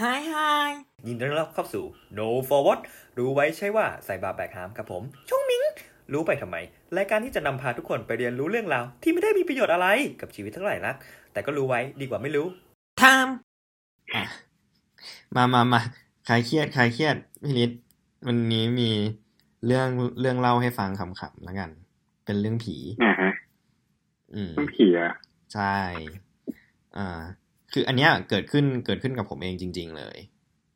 ฮายฮายยินดีต้อนรับเข้าสู่ No Forward รู้ไว้ใช่ว่าใส่บาแบกหามครับผมช่วงมิง รู้ไปทำไม รายการที่จะนำพาทุกคนไปเรียนรู้เรื่องราว ที่ไม่ได้มีประโยชน์อะไรกับชีวิตเท่าไหร่นัก แต่ก็รู้ไว้ดีกว่าไม่รู้ทามอะมามามาคลายเครียดคลายเครียดพี่ฤทธิ์วันนี้มีเรื่องเรื่องเล่าให้ฟังขำๆแล้วกัน เป็นเรื่องผีอ่าฮะอืมต้องผีอะใช่อ่า คืออันเนี้ยเกิดขึ้นเกิดขึ้นกับผมเองจริง ๆ เลย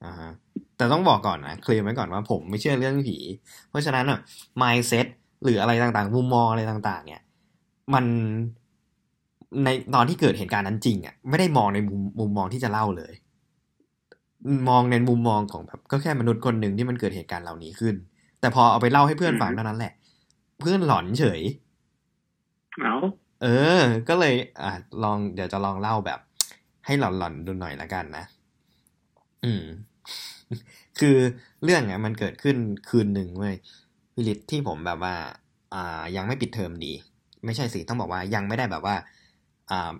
อ่าฮะแต่ต้องบอกก่อนนะเคลมไว้ก่อนว่าผมไม่เชื่อเรื่องผี เพราะฉะนั้นอะ mindset หรืออะไรต่างๆมุมมองอะไรต่าง ๆ เนี่ย มันในตอนที่เกิดเหตุการณ์นั้นจริงอะไม่ได้มองในมุมมุมมองที่จะเล่าเลย มองในมุมมองของแบบก็แค่มนุษย์คนหนึ่งที่มันเกิดเหตุการณ์เหล่านี้ขึ้น แต่พอเอาไปเล่าให้เพื่อนฟังเท่านั้นแหละ เพื่อนหลอนเฉยเอ้าเออ ก็เลยอะลองเดี๋ยวจะลองเล่าแบบ ให้หล่อนๆดูหน่อยละกันนะ อืม คือเรื่องอะมันเกิดขึ้นคืนหนึ่งเว้ยวิลิตที่ผมแบบว่า อ่า ยังไม่ปิดเทอมดี ไม่ใช่สิต้องบอกว่ายังไม่ได้แบบว่า อ่า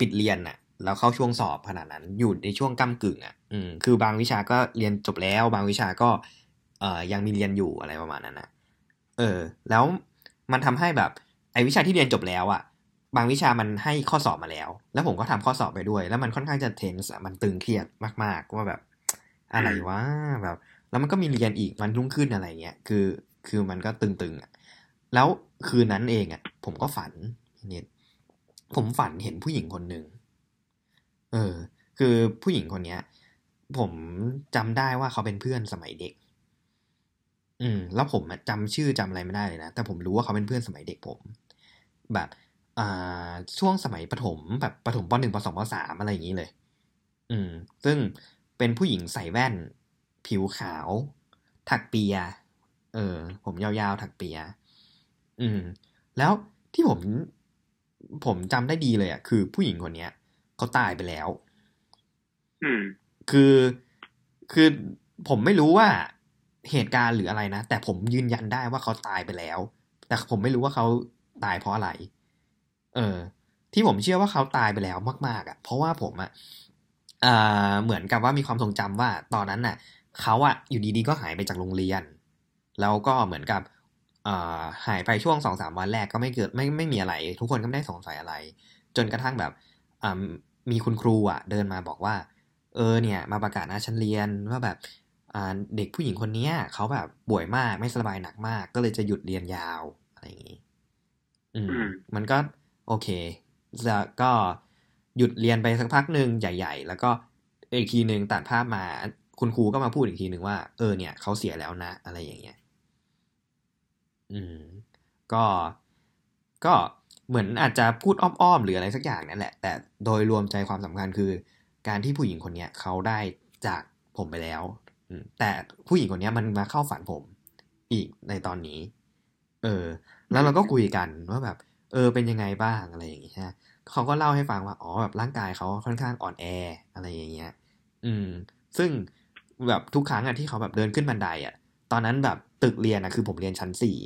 ปิดเรียนน่ะแล้วเข้าช่วงสอบขนาดนั้น อยู่ในช่วงก้ากึ่งอะ อืม คือบางวิชาก็เรียนจบแล้ว บางวิชาก็ เอ่อ ยังมีเรียนอยู่อะไรประมาณนั้นนะเออ แล้วมันทำให้แบบ ไอ้วิชาที่เรียนจบแล้วอะ บางวิชามันให้ข้อสอบมาแล้ว แล้วผมก็ทำข้อสอบไปด้วย แล้วมันค่อนข้างจะเทนส์มันตึงเครียดมาก ๆ ว่าแบบ อะไรวะแบบ แล้วมันก็มีเรียนอีกวันรุ่งขึ้นอะไรเงี้ยคือ คือมันก็ตึงๆอะแล้วคืนนั้นเองอะ ผมก็ฝันเนี่ยผมฝันเห็นผู้หญิงคนหนึ่งเออ คือผู้หญิงคนเนี้ย ผมจำได้ว่าเขาเป็นเพื่อนสมัยเด็ก อืม แล้วผมอะจำชื่อจำอะไรไม่ได้เลยนะแต่ผมรู้ว่าเขาเป็นเพื่อนสมัยเด็กผม แบบ ช่วงสมัยประถมแบบประถมปหนึ่งปสองปสามอะไรอย่างนี้เลย อืม ซึ่งเป็นผู้หญิงใส่แว่น ผิวขาว ถักเปีย เออ ผมยาวๆถักเปีย อืม แล้วที่ผม ผมจำได้ดีเลยอะ คือผู้หญิงคนเนี้ยเขาตายไปแล้ว อืม คือ คือผมไม่รู้ว่าเหตุการณ์หรืออะไรนะ แต่ผมยืนยันได้ว่าเขาตายไปแล้ว แต่ผมไม่รู้ว่าเขาตายเพราะอะไร เออ ที่ผมเชื่อว่าเขาตายไปแล้วมาก ๆอะ เพราะว่าผมอะอ่าเหมือนกับว่ามีความทรงจำว่า ตอนนั้นน่ะ เขาอะอยู่ดีๆก็หายไปจากโรงเรียน แล้วก็เหมือนกับอ่าหายไปช่วงสองสามวันแรกก็ไม่เกิดไม่ไม่มีอะไร ทุกคนก็ไม่ได้สงสัยอะไร จนกระทั่งแบบอ่ามีคุณครูอะ เดินมาบอกว่า เออเนี่ย มาประกาศนะชั้นเรียนว่าแบบอ่าเด็กผู้หญิงคนเนี้ยเขาแบบป่วยมากไม่สบายหนักมาก ก็เลยจะหยุดเรียนยาวอะไรอย่างงี้อืมอืม มันก็ โอเคแล้วก็หยุดเรียนไปสักพักหนึ่งใหญ่ ๆ แล้วก็อีกทีหนึ่งตัดภาพมาคุณครูก็มาพูดอีกทีหนึ่งว่าเออเนี่ยเขาเสียแล้วนะ อะไรอย่างเงี้ย อืม ก็ก็เหมือนอาจจะพูดอ้อมๆหรืออะไรสักอย่างนั่นแหละ แต่โดยรวมใจความสำคัญคือ การที่ผู้หญิงคนเนี้ยเขาได้จากผมไปแล้วแต่ผู้หญิงคนเนี้ยมันมาเข้าฝันผมอีกในตอนนี้ เออ แล้วเราก็คุยกันว่าแบบ เออเป็นยังไงบ้างอะไรอย่างเงี้ยเขาก็เล่าให้ฟังว่า อ๋อแบบร่างกายเขาค่อนข้างอ่อนแออะไรอย่างเงี้ย อืม ซึ่งแบบทุกครั้งอะที่เขาแบบเดินขึ้นบันไดอะตอนนั้นแบบตึกเรียนอะคือผมเรียนชั้นสี่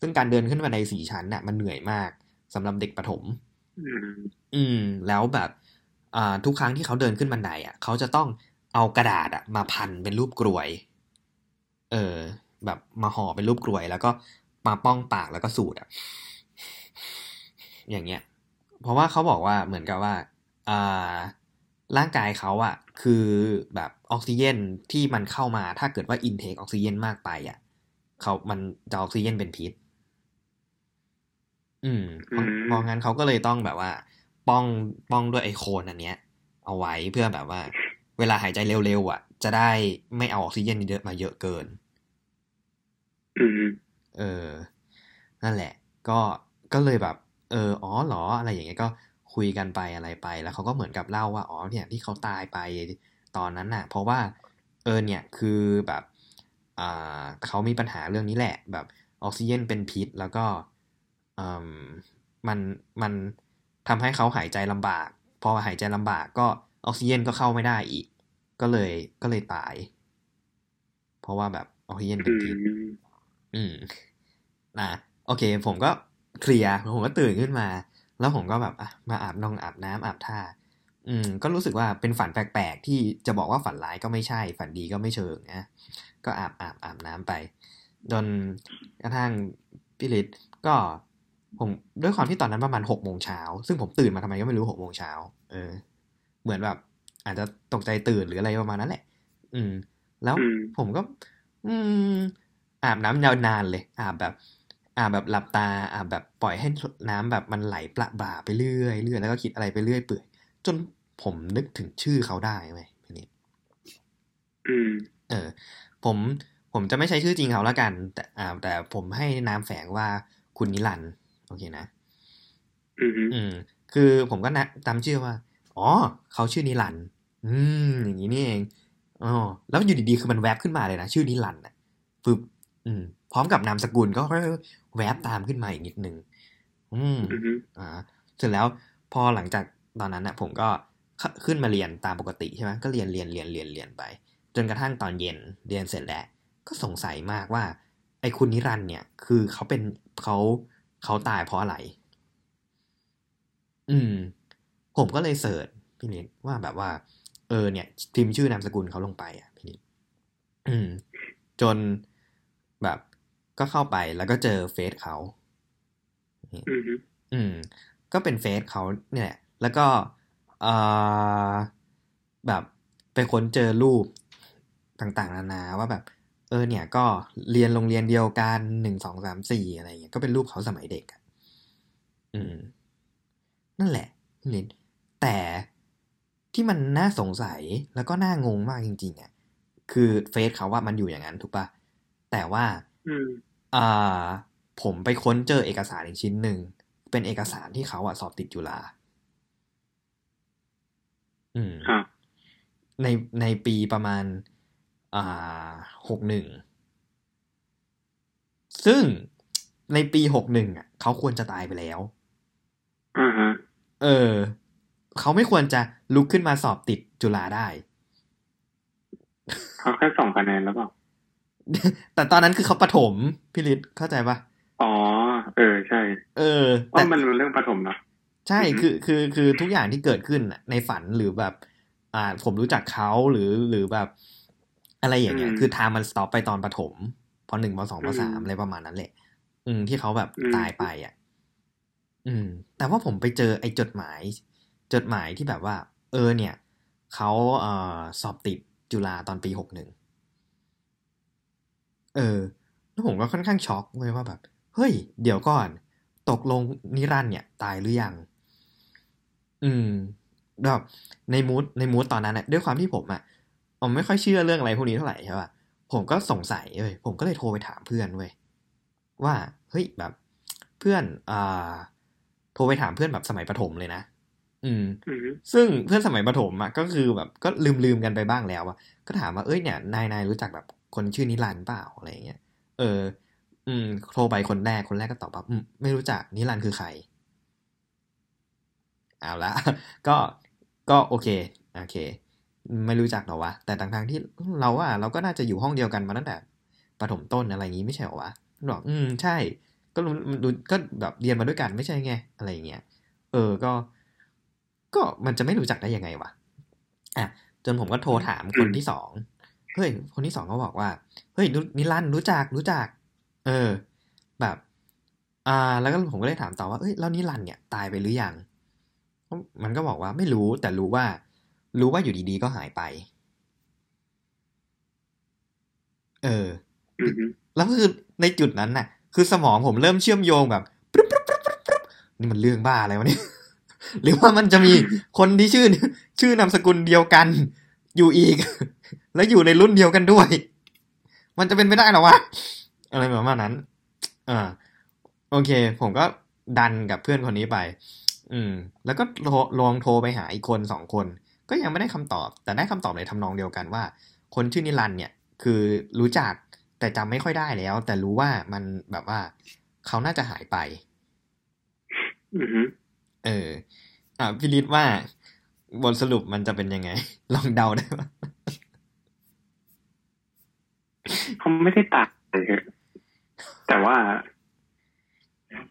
ซึ่งการเดินขึ้นบันไดสี่ชั้นน่ะมันเหนื่อยมากสำหรับเด็กประถมอืมอืม แล้วแบบอ่าทุกครั้งที่เขาเดินขึ้นบันไดอะเขาจะต้องเอากระดาษอะมาพันเป็นรูปกรวย เออ แบบมาห่อเป็นรูปกรวย แล้วก็มาป้องปากแล้วก็สูดอะ อย่างเงี้ย เพราะว่าเขาบอกว่าเหมือนกับว่าอ่าร่างกายเขาอะคือแบบออกซิเจนที่มันเข้ามาถ้าเกิดว่าอินเทคออกซิเจนมากไปอะเขามันจะออกซิเจนเป็นพิษอืมเพราะอืมเพราะงั้นเขาก็เลยต้องแบบว่า ป้องป้องด้วยไอโคนอันเนี้ย เอาไว้เพื่อแบบว่า เวลาหายใจเร็วๆอะ จะได้ไม่เอาออกซิเจนเยอะมาเยอะเกิน อืมเออ นั่นแหละ ก็ก็เลยแบบ เอออ๋อหรออะไรอย่างเงี้ยก็คุยกันไปอะไรไป แล้วเขาก็เหมือนกับเล่าว่าอ๋อเนี่ยที่เขาตายไปตอนนั้นน่ะ เพราะว่าเออเนี่ยคือแบบอ่าเขามีปัญหาเรื่องนี้แหละ แบบออกซิเจนเป็นพิษ แล้วก็อืมมันมันทำให้เขาหายใจลำบาก พอหายใจลำบากก็ออกซิเจนก็เข้าไม่ได้อีก ก็เลยก็เลยตาย เพราะว่าแบบออกซิเจนเป็นพิษอืมนะโอเค ผมก็ เคลียร์ผมก็ตื่นขึ้นมา แล้วผมก็แบบอะมาอาบนองอาบน้ำอาบท่า อืม ก็รู้สึกว่าเป็นฝันแปลกๆ ที่จะบอกว่าฝันร้ายก็ไม่ใช่ ฝันดีก็ไม่เชิงนะก็อาบอาบอาบน้ำไปจนกระทั่งพี่ฤทธิ์ก็ผมด้วยความที่ตอนนั้นประมาณหกโมงเช้าซึ่งผมตื่นมาทำไมก็ไม่รู้หกโมงเช้าเออ เหมือนแบบ อาจจะตกใจตื่นหรืออะไรประมาณนั้นแหละ อืม แล้วอืมผมก็ อืมอาบน้ำยาวนานเลยอาบแบบ อาบแบบหลับตาอาบแบบปล่อยให้น้ำแบบมันไหลประบ่าไปเรื่อยเรื่อยแล้วก็คิดอะไรไปเรื่อยเปื่อยจนผมนึกถึงชื่อเขาได้ไหมพี่นิดอืม เออ ผมผมจะไม่ใช้ชื่อจริงเขาแล้วกัน แต่อ่า แต่ผมให้นามแฝงว่าคุณนิรันดร์โอเคนะอืมอืมคือผมก็นะจำชื่อว่า อ๋อ เขาชื่อนิรันดร์อืม อย่างนี้นี่เองอ๋อแล้วอยู่ดีๆคือมันแวบขึ้นมาเลยนะ ชื่อนิรันดร์อะฟึบอืม พร้อมกับนามสกุลก็แวบตามขึ้นมาอีกนิดนึงอืมอืมอ่าเสร็จแล้วพอหลังจากตอนนั้นนะผมก็ขขึ้นมาเรียนตามปกติใช่ไหมก็เรียนเรียนเรียนเรียนเรียนไป จนกระทั่งตอนเย็นเรียนเสร็จแล้ว ก็สงสัยมากว่า ไอ้คุณนิรันดร์เนี่ย คือเขาเป็นเขาเขาตายเพราะอะไร อืม ผมก็เลยเสิร์ชพี่นิดว่าแบบว่า เออเนี่ยพิมพ์ชื่อนามสกุลเขาลงไปอะพี่นิดอืม จนแบบ ก็เข้าไปแล้วก็เจอเฟซเขาอืมอืมก็เป็นเฟซเขาเนี่ยแหละแล้วก็เอ่อแบบไปค้นเจอรูปต่างๆ นานาว่าแบบ เออ เนี่ยก็เรียนโรงเรียนเดียวกันหนึ่งสองสามสี่อะไรเงี้ยก็เป็นรูปเขาสมัยเด็กอะอืม นั่นแหละลินแต่ที่มันน่าสงสัยแล้วก็น่างงมากจริงๆอะคือเฟซเขาว่ามันอยู่อย่างนั้นถูกปะแต่ว่า อืมอ่า ผมไปค้นเจอเอกสารอีกชิ้นหนึ่ง เป็นเอกสารที่เขาอะสอบติดจุฬาอืมอ่าในในปีประมาณ อ่าหกหนึ่งซึ่งในปีหกหนึ่งอะ เขาควรจะตายไปแล้วอ่าฮะเออ เขาไม่ควรจะลุกขึ้นมาสอบติดจุฬาได้ เขาแค่สองคะแนนแล้วเปล่า แต่ตอนนั้นคือเขาประถมพี่ฤทธิ์เข้าใจปะอ๋อ เออใช่ เออเพราะแต่มันเป็นเรื่องปฐมนะใช่อือฮึคือคือคือทุกอย่างที่เกิดขึ้นน่ะในฝันหรือแบบ อ่า ผมรู้จักเขาหรือหรือแบบ อะไรอย่างเงี้ย คือ time มัน stop ไปตอนประถมพอหนึ่งพอสองพอสามอะไรประมาณนั้นแหละอืมที่เขาแบบตายไปอะ อืม แต่ว่าผมไปเจอไอ้จดหมาย จดหมายที่แบบว่า เออเนี่ยเขาเอ่อสอบติดจุฬาตอนปีหกหนึ่ง เออแล้วผมก็ค่อนข้างช็อกเลยว่าแบบ เฮ้ย เดี๋ยวก่อน ตกลงนิรันดร์เนี่ย ตายหรือยัง อืมแบบในมูดในมูดตอนนั้นน่ะด้วยความที่ผมอะผมไม่ค่อยเชื่อเรื่องอะไรพวกนี้เท่าไหร่ใช่ป่ะผมก็สงสัยเว้ยผมก็เลยโทรไปถามเพื่อนเว้ยว่าเฮ้ยแบบ เพื่อนอ่าโทรไปถามเพื่อนแบบสมัยประถมเลยนะอืมอืมซึ่งเพื่อนสมัยประถมอะก็คือแบบก็ลืมลืมๆกันไปบ้างแล้วอะก็ถามว่าเอ้ยเนี่ยนายนายรู้จักแบบ คนชื่อนิรันด์เปล่าอะไรเงี้ย เออ อืม โทรไปคนแรกคนแรกก็ตอบว่าอืมไม่รู้จักนิรันด์คือใคร เอาละ ก็ก็โอเค โอเค ไม่รู้จักหรอวะ แต่ทางๆที่เราว่าเราก็น่าจะอยู่ห้องเดียวกันมาตั้งแต่ประถมต้นอะไรอย่างงี้ไม่ใช่หรอวะบอกอืมใช่ ก็รู้ก็แบบเรียนมาด้วยกันไม่ใช่ไงอะไรเงี้ย เออ ก็ ก็มันจะไม่รู้จักได้ยังไงวะ อะ จนผมก็โทรถามคนที่สอง เฮ้ย คนที่สองก็บอกว่า เฮ้ยรู้นิรันดร์รู้จักรู้จัก เออ แบบ อ่า แล้วก็ผมก็เลยถามต่อว่าเอ้ยแล้วนิรันดร์เนี่ยตายไปหรือยัง มันก็บอกว่าไม่รู้แต่รู้ว่า รู้ว่าอยู่ดีๆก็หายไป เอออืมแล้วคือในจุดนั้นน่ะ คือสมองผมเริ่มเชื่อมโยงแบบปึ๊บปึ๊บปึ๊บปึ๊บปึ๊บนี่มันเรื่องบ้าอะไรวะเนี่ยหรือว่ามันจะมีคนที่ชื่อ ชื่อนามสกุลเดียวกัน อยู่อีก และอยู่ในรุ่นเดียวกันด้วย มันจะเป็นไปได้เหรอวะ อะไรประมาณนั้น อ่า โอเค ผมก็ดันกับเพื่อนคนนี้ไป อืม แล้วก็โทรลองโทรไปหาอีกคนสองคน ก็ยังไม่ได้คำตอบ แต่ได้คำตอบในทำนองเดียวกันว่า คนชื่อนิรันดร์เนี่ย คือรู้จักแต่จำไม่ค่อยได้แล้ว แต่รู้ว่ามันแบบว่า เขาน่าจะหายไป อืมเออ อ่าพี่ลิศว่าบทสรุปมันจะเป็นยังไง ลองเดาได้ปะ เขาไม่ได้ตายเลยแต่ว่า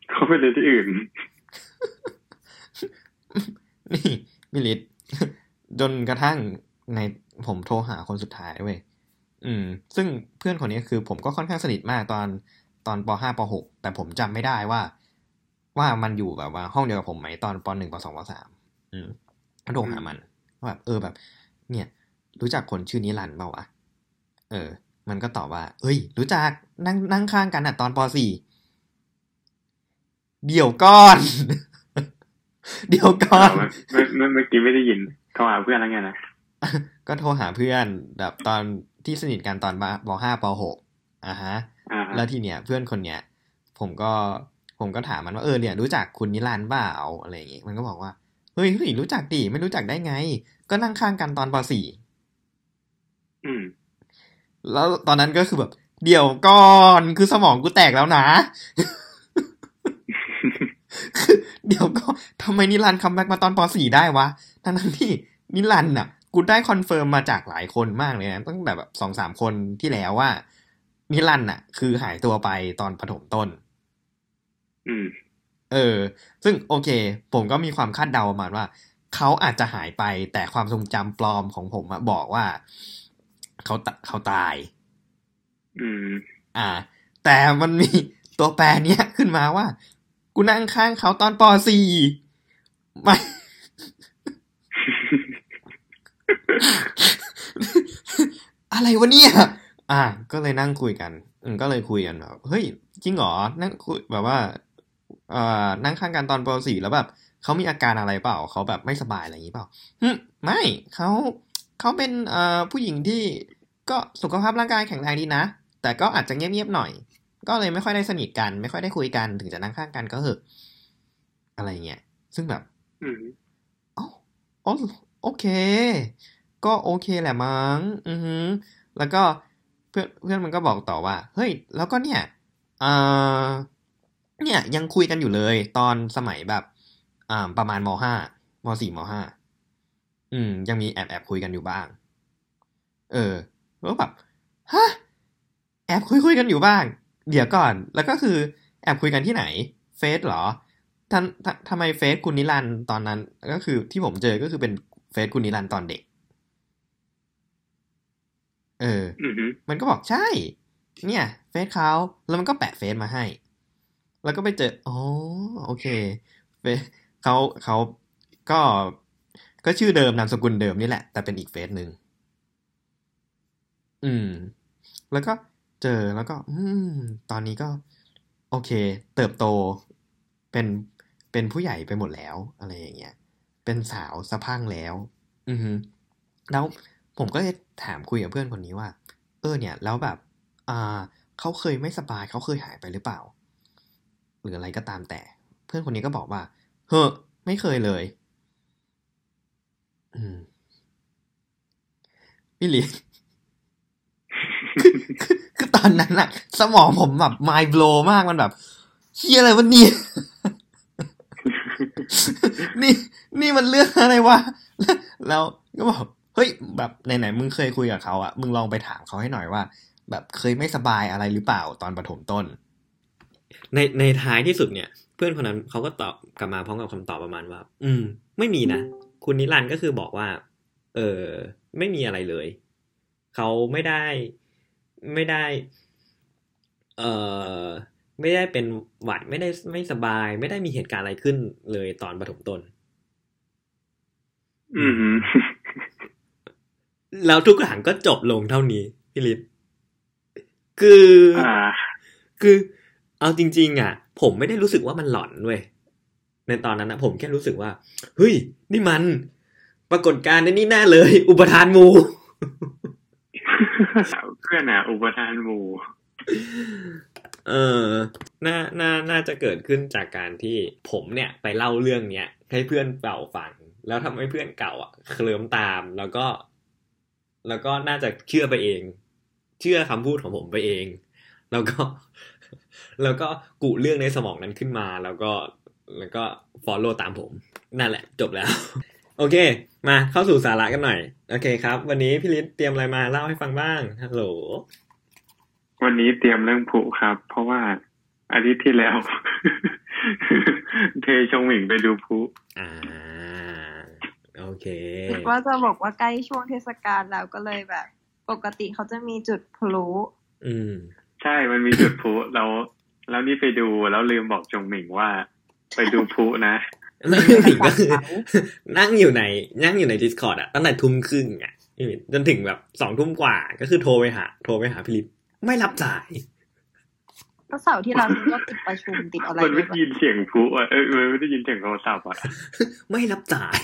เขาไปเรียนที่อื่น นี่พี่ลิศจนกระทั่งในผมโทรหาคนสุดท้ายเว้ยอืม ซึ่งเพื่อนคนนี้คือผมก็ค่อนข้างสนิทมากตอนตอนปห้าปหกแต่ผมจำไม่ได้ว่า ว่ามันอยู่แบบว่าห้องเดียวกับผมไหมตอนปหนึ่งปสองปสามอืมก็โทรหามันว่าแบบเออแบบ เนี่ย รู้จักคนชื่อนิรันด์เปล่าวะเออ มันก็ตอบว่า เอ้ย รู้จักนั่งนั่งข้างกันอะ ตอนปสี่เดี๋ยวก่อน เดี๋ยวก่อนเมื่อเมื่อเมื่อกี้ไม่ได้ยินโทรหาเพื่อนแล้วไงนะ ก็โทรหาเพื่อนแบบตอนที่สนิทกันตอนปห้าปหกอะฮะอ่าแล้วทีเนี้ยเพื่อนคนเนี้ยผมก็ผมก็ถามมันว่าเออเนี่ยรู้จักคุณนิรันดร์เปล่าอะไรอย่างงี้มันก็บอกว่าเฮ้ยเฮ้ยรู้จักดิไม่รู้จักได้ไง ก็นั่งข้างกันตอนปสี่อืม แล้วตอนนั้นก็คือแบบ เดี๋ยวก่อนคือสมองกูแตกแล้วนะคือเดี๋ยวก็ทำไมนิรันดร์ come back มาตอนป.สี่ได้วะ ทั้งทั้งๆที่นิรันดร์น่ะ กูได้ confirm มาจากหลายคนมากเลยนะตั้งแต่แบบสองสามคนที่แล้วว่า นิรันดร์น่ะ คือหายตัวไปตอนประถมต้น อืม เออ ซึ่งโอเค ผมก็มีความคาดเดาประมาณว่าเขาอาจจะหายไปแต่ความทรงจำปลอมของผมอะบอกว่า เขาตเขาตาย อืม อ่า แต่มันมีตัวแปรเนี้ยขึ้นมาว่า กูนั่งข้างเขาตอนป .4 ไม่อะไรวะเนี่ย อ่า ก็เลยนั่งคุยกัน อืมก็เลยคุยกันแบบเฮ้ย จริงเหรอ นั่งคุยแบบว่า เอ่อ นั่งข้างกันตอนป .4 แล้วแบบเขามีอาการอะไรเปล่า เขาแบบไม่สบายอะไรอย่างนี้เปล่าหึไม่เขา เขาเป็นเอ่อผู้หญิงที่ก็สุขภาพร่างกายแข็งแรงดีนะ แต่ก็อาจจะเงียบๆหน่อย ก็เลยไม่ค่อยได้สนิทกัน ไม่ค่อยได้คุยกันถึงจะนั่งข้างกันก็เหอะอะไรเงี้ยซึ่งแบบอืมอ๋ออ๋อโอเค ก็โอเคแหละมั้งอือฮึแล้วก็เพื่อนเพื่อนมันก็บอกต่อว่า เฮ้ย แล้วก็เนี่ยเอ่อเนี่ยยังคุยกันอยู่เลย ตอนสมัยแบบอ่าประมาณม.ห้าม.สี่ม.ห้า อืม ยังมีแอบแอบคุยกันอยู่บ้าง เออแล้วแบบฮะแอบคุยคุยกันอยู่บ้าง เดี๋ยวก่อน แล้วก็คือ แอบคุยกันที่ไหน เฟซเหรอท่านททำไมเฟซคุณนิรันดร์ตอนนั้น ก็คือที่ผมเจอก็คือเป็นเฟซคุณนิรันดร์ตอนเด็ก เอออืมมันก็บอกใช่ เนี่ย เฟซเขาแล้วมันก็แปะเฟซมาให้ แล้วก็ไปเจอ อ๋อ โอเค เฟซเขาเขาก็ ก็ชื่อเดิมนามสกุลเดิมนี่แหละ แต่เป็นอีกเฟซหนึ่งอืม แล้วก็เจอแล้วก็ อืม ตอนนี้ก็ โอเค เติบโตเป็นเป็นผู้ใหญ่ไปหมดแล้ว อะไรอย่างเงี้ย เป็นสาวสะพังแล้ว อือฮึแล้วผมก็เลยถามคุยกับเพื่อนคนนี้ว่า เออ เนี่ย แล้วแบบ อ่าเขาเคยไม่สบายเขาเคยหายไปหรือเปล่า หรืออะไรก็ตามแต่ เพื่อนคนนี้ก็บอกว่า เฮ้อไม่เคยเลย พี่หลีคือคือตอนนั้นอะสมองผมแบบ mind blow มากมันแบบเฮียอะไรวะเนี่ยนี่นี่มันเรื่องอะไรวะแล้วก็บอกเฮ้ยแบบไหนๆมึงเคยคุยกับเขาอะมึงลองไปถามเขาให้หน่อยว่า แบบเคยไม่สบายอะไรหรือเปล่าตอนปฐมต้น ในในท้ายที่สุดเนี่ย เพื่อนคนนั้นเขาก็ตอบกลับมาพร้อมกับคำตอบประมาณว่า อืม ไม่มีนะ คุณนิรันดร์ก็คือบอกว่า เออไม่มีอะไรเลย เขาไม่ได้ไม่ได้ เออไม่ได้เป็นหวัดไม่ได้ไม่สบาย ไม่ได้มีเหตุการณ์อะไรขึ้นเลยตอนปฐมต้น อืมแล้วทุกอย่างก็จบลงเท่านี้พี่ลิศคืออ่าคือ เอาจริง ๆ อะ ผมไม่ได้รู้สึกว่ามันหลอนเว้ย ในตอนนั้นนะผมแค่รู้สึกว่า เฮ้ย นี่มัน ปรากฏการณ์ในนี่แน่เลย อุปทานหมูเพื่อนอะอุปทานหมู่เออน่าน่าน่าจะเกิดขึ้นจากการที่ผมเนี่ยไปเล่าเรื่องเนี้ยให้เพื่อนเก่าฟัง แล้วทำให้เพื่อนเก่าอะเคลิ้มตามแล้วก็ แล้วก็น่าจะเชื่อไปเอง เชื่อคำพูดของผมไปเอง แล้วก็ แล้วก็กุเรื่องในสมองนั้นขึ้นมา แล้วก็ แล้วก็ follow ตามผม นั่นแหละ จบแล้ว โอเค มาเข้าสู่สาระกันหน่อย โอเคครับ วันนี้พี่ลิศเตรียมอะไรมาเล่าให้ฟังบ้างฮัลโหลวันนี้เตรียมเรื่องผูครับ เพราะว่าอาทิตย์ที่แล้ว เทชงหมิงไปดูพลุอ่าโอเคคิดว่าจะบอกว่าใกล้ช่วงเทศกาลแล้วก็เลยแบบ ปกติเขาจะมีจุดพลุอืม ใช่มันมีจุดพลุแล้วแล้วนี่ไปดูแล้วลืมบอกจงหมิงว่า ไปดูพลุนะไม่ถึงก็คือนั่งอยู่ในนั่งอยู่ใน Discord อะตั้งแต่ทุ่มครึ่งอะจนถึงแบบสองทุ่มกว่า ก็คือโทรไปหา โทรไปหาพี่ลิปไม่รับสายก็เสาร์ที่เราก็ติดประชุมติดอะไรมันไม่ด้วยได้ยินเสียงพลุอะเออมันไม่ได้ยินเสียงโทรศัพท์อะไม่รับสาย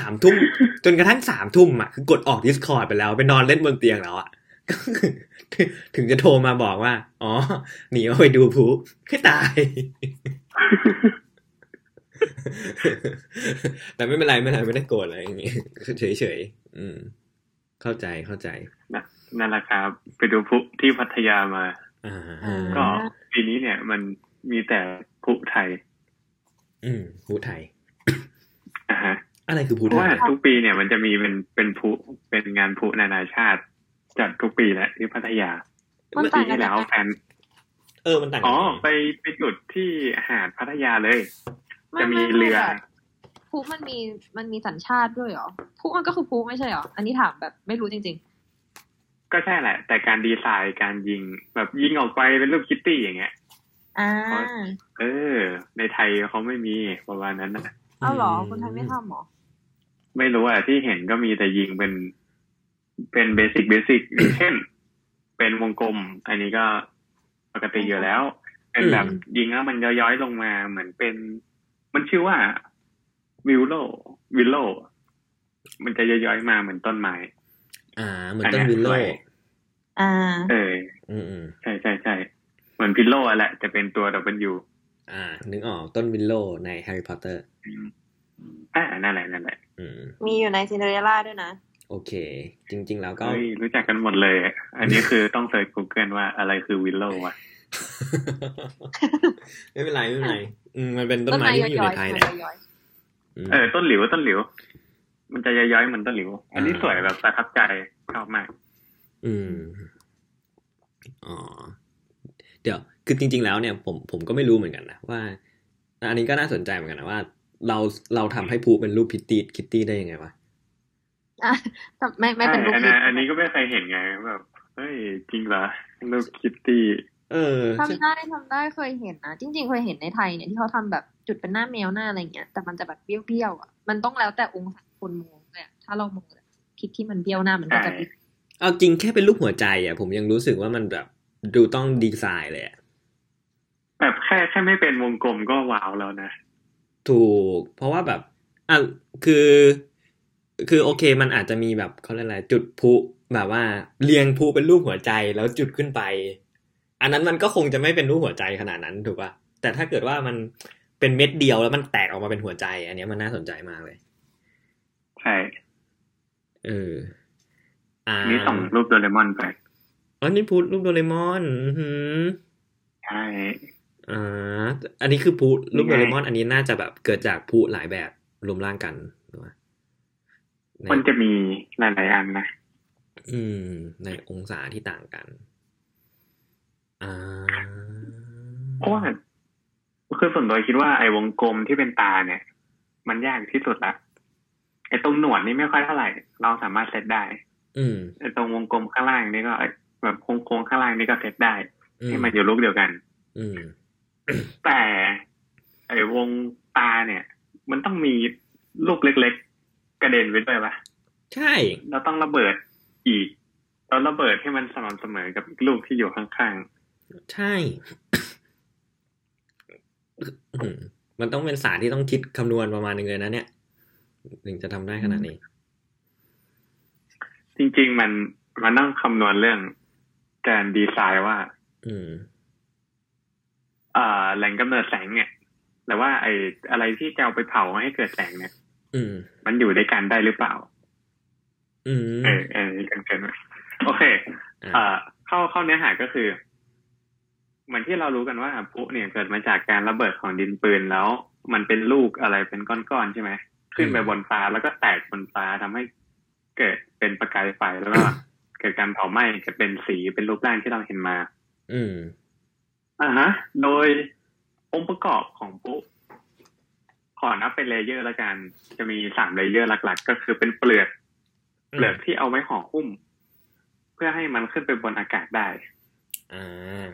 สามทุ่มจนกระทั่งสามทุ่มอะคือกดออก Discord ไปแล้วไปนอนเล่นบนเตียงแล้วอะก็คือถึงจะโทรมาบอกว่า อ๋อหนีเอาไปดูพลุให้ตาย แต่ไม่เป็นไรไม่เป็นไรไม่ได้โกรธอะไรอย่างงี้เฉยเฉยๆอืม เข้าใจเข้าใจนั่นแหละครับ ไปดูพลุที่พัทยามาอ่าก็ปีนี้เนี่ย มันมีแต่พลุไทย อืมพลุไทยอะฮะอะไรคือพลุเพไทราะว่ายทุกปีเนี่ยมันจะมีเป็นเป็นพลุเป็นงานพลุนานาชาติ จัดทุกปีแหละที่พัทยามันปีต่างกัที่นแล้วยังไงแฟน เออมันต่างกัอ๋นอยังไงไปไปจุดที่หาดพัทยาเลยไม่จะมีไม่เรือแบบพลุมันมีมันมีสัญชาติด้วยเหรอพลุมันก็คือพลุไม่ใช่เหรอ อันนี้ถามแบบไม่รู้จริงก็ใช่แหละ แต่การดีไซน์การยิงแบบยิงออกไปเป็นรูปคิตตี้อย่างเงี้ยๆอ่าเออ ในไทยเขาไม่มีประมาณนั้นนะเอาเหรอคนไทยไม่ทำเหรอ ไม่รู้อะที่เห็นก็มีแต่ยิงเป็นเป็น basic basic อย่างเช่น เป็นวงกลม อันนี้ก็ ปกติอยู่แล้ว เป็นแบบยิงแล้วมันย้อยๆลงมาเหมือนเป็น มันชื่อว่า willow willow มันจะย้อยๆมาเหมือนต้นไม้อ่า เหมือนต้น willow อันเนี้ยสวยอ่า เอออืมอืมใช่ใช่ใช่เหมือน willow อะแหละจะเป็นตัว Wอ่า นึกออกต้น willow ในแฮร์รี่พอตเตอร์อ่านั่นแหละนั่นแหละอืมมีอยู่ในซินเดอเรลล่าด้วยนะ โอเค จริง ๆ แล้วก็เฮ้ยรู้จักกันหมดเลยอะอันนี้คือต้อง search Google ว่าอะไรคือ willow วะไม่เป็นไรไม่เป็นไรอืมมันเป็นต้นไม้ที่ไม่อยู่ในไทยต้เนี่ยนม้ย้อยอืมเออต้นหลิวต้นหลิว มันจะย้อยๆเหมือนต้นหลิว อันนี้อ่าสวยแบบประทับใจชอบมาก อืมอ๋อเดี๋ยวคือจริง ๆ แล้วเนี่ยผมผมก็ไม่รู้เหมือนกันนะว่า อันนี้ก็น่าสนใจเหมือนกันนะว่า เราเราทำให้พลุเป็นรูปคิตตี้คิตตี้ได้ยังไงวะๆอะแต่ ไม่ไม่เป็นรูปใช่อันนั้นอันนี้ก็ไม่เคยเห็นไงแบบเฮ้ยจริงเหรอรูปคิตตี้เออทำได้ทำได้เคยเห็นนะจริง ๆ เคยเห็นในไทยเนี่ยที่เขาทำแบบจุดเป็นหน้าแมวหน้าอะไรเงี้ยแต่มันจะแบบเบี้ยวๆอะมันต้องแล้วแต่องศาคนมองเลยอะถ้าเรามองคิตตี้มันเบี้ยวหน้ามันก็จะเบี้ยวเอาจริงแค่เป็นรูปหัวใจอะผมยังรู้สึกว่ามันแบบดูต้องดีไซน์เลยอะแบบแค่แค่ไม่เป็นวงกลมก็ว้าวแล้วนะ ถูก เพราะว่าแบบอะคือ คือโอเคมันอาจจะมีแบบเขาเรียกอะไรจุดพลุแบบว่าเรียงพลุเป็นรูปหัวใจแล้วจุดขึ้นไป อันนั้นมันก็คงจะไม่เป็นรูปหัวใจขนาดนั้นถูกป่ะแต่ถ้าเกิดว่ามันเป็นเม็ดเดียวแล้วมันแตกออกมาเป็นหัวใจ อันเนี้ยมันน่าสนใจมากเลยใช่เอออ่านี่ส่งรูปโดเรมอนไปอ๋อนี่พูดรูปโดเรมอนอือหือใช่อ่าอันนี้คือพูรูปนี่โดไงเรมอน อันนี้น่าจะแบบเกิดจากพูหลายแบบรวมร่างกันหรือว่าใน มันจะมีหลายๆอันนะ อืม ในองศาที่ต่างกันอ่าเพราะว่าคือส่วนตัวคิดว่าไอ้วงกลมที่เป็นตาเนี่ย มันยากที่สุดละไอ้ตรงหนวดนี่ไม่ค่อยเท่าไหร่ เราสามารถเซตได้ อืมไอ้ตรงวงกลมข้างล่างนี่ก็ไอ้แบบโค้งๆข้างล่างนี่ก็เซตได้อืให้มันอยู่รูปเดียวกัน อืม แต่ไอ้วงตาเนี่ย มันต้องมีลูกเล็กๆ กระเด็นไปด้วยปะใช่เราต้องระเบิดอีกเราระเบิดให้มันสม่ำเสมอกับอีกลูกที่อยู่ข้างใช่อืมมันต้องเป็นศาสตร์ที่ต้องคิดคำนวณประมาณหนึงเลยนะเนี่ย ถึงจะทำได้ขนาดนี้ๆจริงๆมันมันต้องคำนวณเรื่องการดีไซน์ว่า อืมเอ่อแหล่งกำเนิดแสงเนี่ยหรือว่าไอ้อะไรที่จะเอาไปเผาให้เกิดแสงเนี่ยอื มมันอยู่ด้วยกันได้หรือเปล่าอืมเออเออนี่กันเกินไหมโอเคอ่าเอ่อเข้าเข้าเนื้อหาก็คือเหมือนที่เรารู้กันว่าพลุเนี่ยเกิดมาจากการระเบิดของดินปืนแล้ว มันเป็นลูกอะไรเป็นก้อนๆใช่ไหมขึ้นไปบนฟ้าแล้วก็แตกบนฟ้าทำให้เกิดเป็นประกายไฟแล้วก็เกิดการเผาไหม้เกิดเป็นสีเป็นรูปร่างที่เราเห็นมา อืมอ่าฮะ โดยองค์ประกอบของพลุข อนับเป็น layer ละกัน จะมีสาม layer หลัก ๆ ก็คือเป็นเปลือกเปลือกที่เอาไว้ห่อหุ้ม เพื่อให้มันขึ้นไปบนอากาศได้อ่า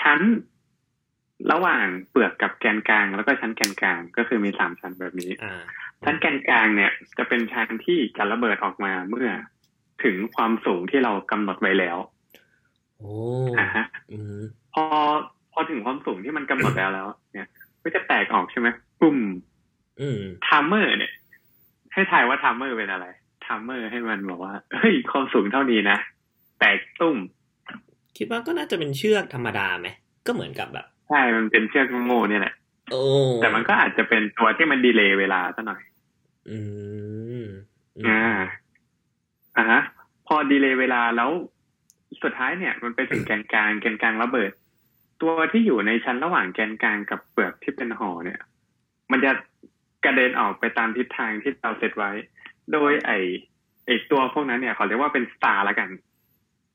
ชั้นระหว่างเปลือกกับแกนกลาง แล้วก็ชั้นแกนกลางก็คือมีสามชั้นแบบนี้อ่าชั้นแกนกลางเนี่ย จะเป็นชั้นที่จะระเบิดออกมาเมื่อถึงความสูงที่เรากำหนดไว้แล้วโอ้อ่าฮะอืมพอพอถึงความสูงที่มันกำหนดแล้วแล้ว เนี่ย ก็จะแตกออกใช่ไหม ปุ้มอืม timer เนี่ย ให้ทายว่า timer เป็นอะไร timer ให้มันบอกว่า เฮ้ยความสูงเท่านี้นะ แตกตุ้ม คิดว่าก็น่าจะเป็นเชือกธรรมดาไหม ก็เหมือนกับแบบ ใช่ มันเป็นเชือกโง่ๆเนี่ยแหละโอ้แต่มันก็อาจจะเป็นตัวที่มันดีเลย์เวลาซะหน่อย อืมมอ่า อ่าฮะ พอดีเลย์เวลาแล้ว สุดท้ายเนี่ย มันไปถึงแกนกลางแกนกลางระเบิด ตัวที่อยู่ในชั้นระหว่างแกนกลางกับเปลือกที่เป็นห่อเนี่ย มันจะกระเด็นออกไปตามทิศทางที่เราเซตไว้ โดยไอไอตัวพวกนั้นเนี่ยเขาเรียกว่าเป็นสตาร์ละกัน